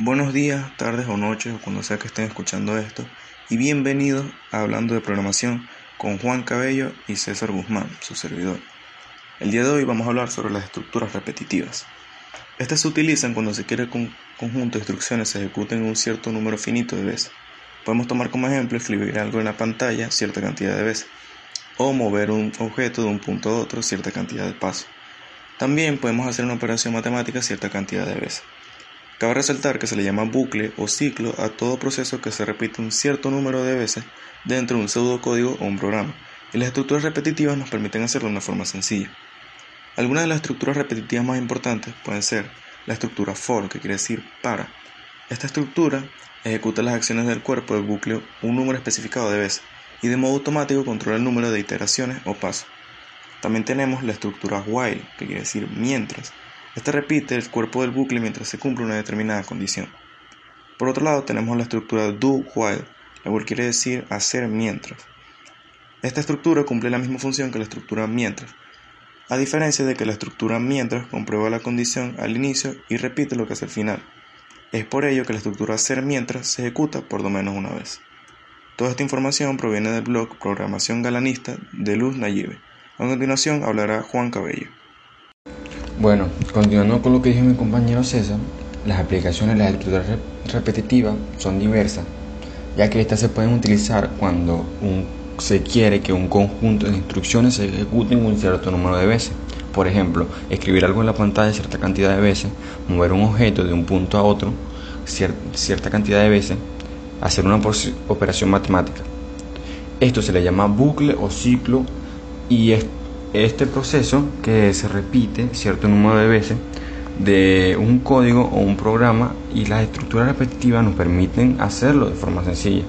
Buenos días, tardes o noches o cuando sea que estén escuchando esto y bienvenidos a Hablando de Programación con Juan Cabello y César Guzmán, su servidor. El día de hoy vamos a hablar sobre las estructuras repetitivas. Estas se utilizan cuando se quiere que un conjunto de instrucciones se ejecuten un cierto número finito de veces. Podemos tomar como ejemplo escribir algo en la pantalla cierta cantidad de veces o mover un objeto de un punto a otro cierta cantidad de pasos. También podemos hacer una operación matemática cierta cantidad de veces. Cabe resaltar que se le llama bucle o ciclo a todo proceso que se repite un cierto número de veces dentro de un pseudocódigo o un programa, y las estructuras repetitivas nos permiten hacerlo de una forma sencilla. Algunas de las estructuras repetitivas más importantes pueden ser la estructura for, que quiere decir para. Esta estructura ejecuta las acciones del cuerpo del bucle un número especificado de veces y de modo automático controla el número de iteraciones o pasos. También tenemos la estructura while, que quiere decir mientras, este repite el cuerpo del bucle mientras se cumple una determinada condición. Por otro lado, tenemos la estructura do while, la cual quiere decir hacer mientras. Esta estructura cumple la misma función que la estructura mientras, a diferencia de que la estructura mientras comprueba la condición al inicio y repite lo que hace al final. Es por ello que la estructura hacer mientras se ejecuta por lo menos una vez. Toda esta información proviene del blog Programación Galanista de Luz Nayibe. A continuación hablará Juan Cabello. Bueno, continuando con lo que dijo mi compañero César, las aplicaciones de las estructuras repetitivas son diversas, ya que estas se pueden utilizar cuando se quiere que un conjunto de instrucciones se ejecuten un cierto número de veces. Por ejemplo, escribir algo en la pantalla cierta cantidad de veces, mover un objeto de un punto a otro cierta cantidad de veces, hacer una operación matemática. Esto se le llama bucle o ciclo y es este proceso que se repite cierto número de veces de un código o un programa y las estructuras repetitivas nos permiten hacerlo de forma sencilla.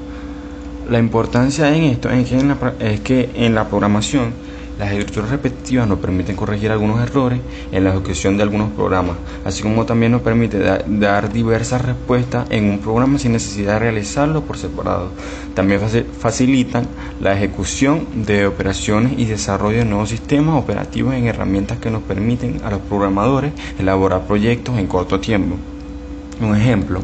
La importancia en esto es que en la, es que en la programación las estructuras repetitivas nos permiten corregir algunos errores en la ejecución de algunos programas, así como también nos permite dar diversas respuestas en un programa sin necesidad de realizarlo por separado. También facilitan la ejecución de operaciones y desarrollo de nuevos sistemas operativos en herramientas que nos permiten a los programadores elaborar proyectos en corto tiempo. Un ejemplo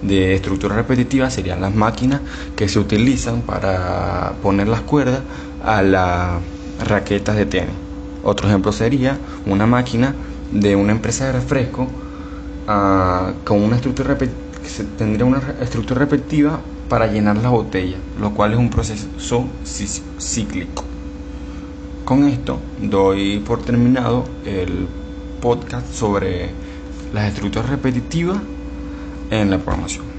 de estructura repetitiva serían las máquinas que se utilizan para poner las cuerdas a la raquetas de tenis. Otro ejemplo sería una máquina de una empresa de refresco ah, con una estructura tendría una estructura repetitiva para llenar las botellas, lo cual es un proceso cíclico. Con esto doy por terminado el podcast sobre las estructuras repetitivas en la programación.